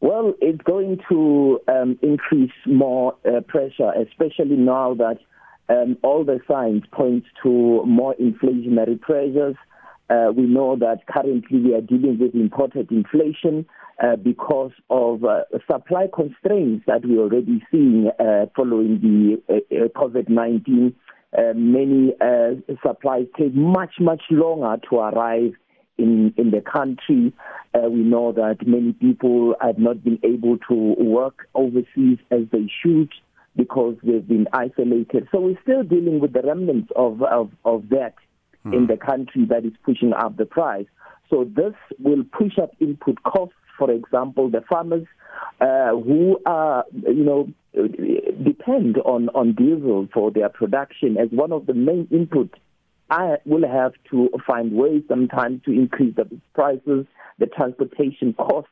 Well, it's going to um, increase more uh, pressure, especially now that um, all the signs point to more inflationary pressures. Uh, we know that currently we are dealing with imported inflation uh, because of uh, supply constraints that we're already seeing uh, following the uh, uh, COVID-19. many supplies take much, much longer to arrive in, in the country. we know that many people have not been able to work overseas as they should because they've been isolated. So we're still dealing with the remnants of, of, of that hmm. in the country that is pushing up the price. So this will push up input costs for example, the farmers uh, who are, you know, depend on, on diesel for their production as one of the main inputs. I will have to find ways sometimes to increase the prices, the transportation costs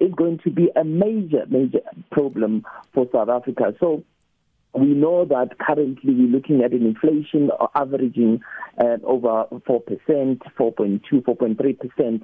is going to be a major, major problem for South Africa. So we know that currently we're looking at an inflation averaging uh, over 4%, 4.2, 4.3%.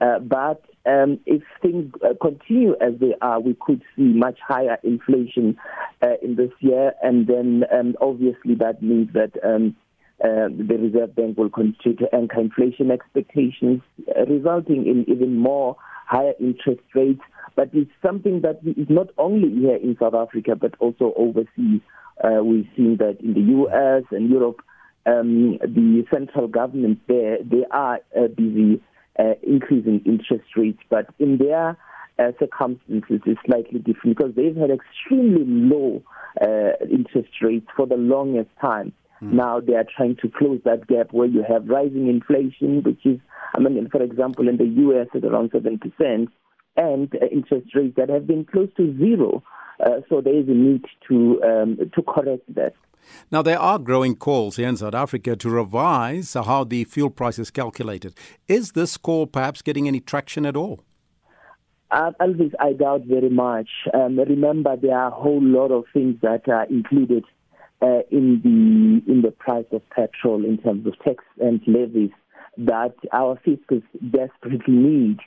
Uh, but um, if things uh, continue as they are, we could see much higher inflation uh, in this year, and then um, obviously that means that um, uh, the Reserve Bank will continue to anchor inflation expectations, uh, resulting in even more higher interest rates. But it's something that is not only here in South Africa, but also overseas. Uh, we've seen that in the U.S. and Europe, um, the central government there they are busy uh, increasing interest rates, but in their uh, circumstances it's slightly different because they've had extremely low uh, interest rates for the longest time. Mm. Now they are trying to close that gap where you have rising inflation, which is, I mean, for example, in the U.S. at around seven percent, and uh, interest rates that have been close to zero. Uh, so there is a need to um, to correct that. Now, there are growing calls here in South Africa to revise how the fuel price is calculated. Is this call perhaps getting any traction at all? Uh, Elvis, I doubt very much. Um, remember, there are a whole lot of things that are included uh, in the in the price of petrol in terms of tax and levies that our fiscus desperately need.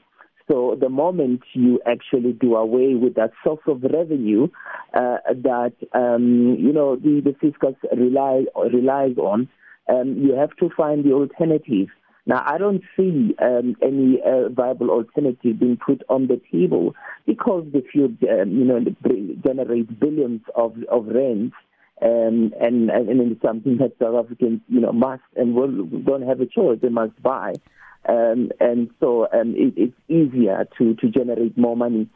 So the moment you actually do away with that source of revenue uh, that um, you know the, the fiscus rely, relies on, um, you have to find the alternative. Now, I don't see um, any uh, viable alternative being put on the table because the fuel, um, you know, generates billions of of rands, um, and and it's something that South Africans, you know, must and will don't have a choice; they must buy. Um, and so um, it, it's easier to, to generate more money.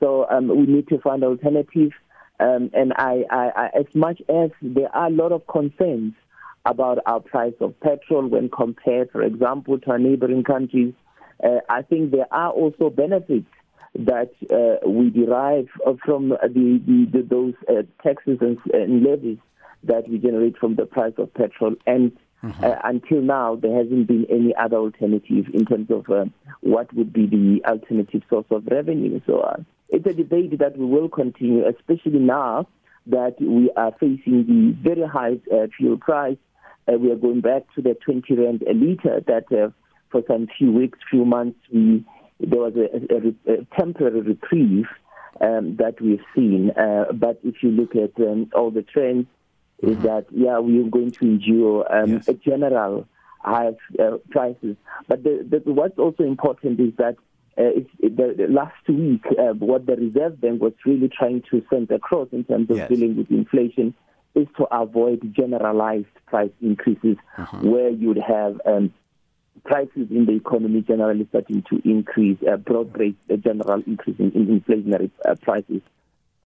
So um, we need to find alternatives. Um, and I, I, I, as much as there are a lot of concerns about our price of petrol when compared, for example, to our neighboring countries, uh, I think there are also benefits that uh, we derive from the, the, the those uh, taxes and, and levies that we generate from the price of petrol and Mm-hmm. Uh, until now, there hasn't been any other alternative in terms of uh, what would be the alternative source of revenue. So uh, it's a debate that we will continue, especially now that we are facing the very high uh, fuel price. Uh, we are going back to the 20 rand a liter that uh, for some few weeks, few months, we there was a, a, a temporary reprieve um, that we've seen. but if you look at um, all the trends, is mm-hmm. that yeah we are going to endure um, yes. a general high uh, prices. But the, the, what's also important is that uh, it's, the, the last week, uh, what the Reserve Bank was really trying to send across in terms of yes. dealing with inflation is to avoid generalized price increases uh-huh. where you'd have um, prices in the economy generally starting to increase, uh, broad-based uh, general increase in, in inflationary uh, prices.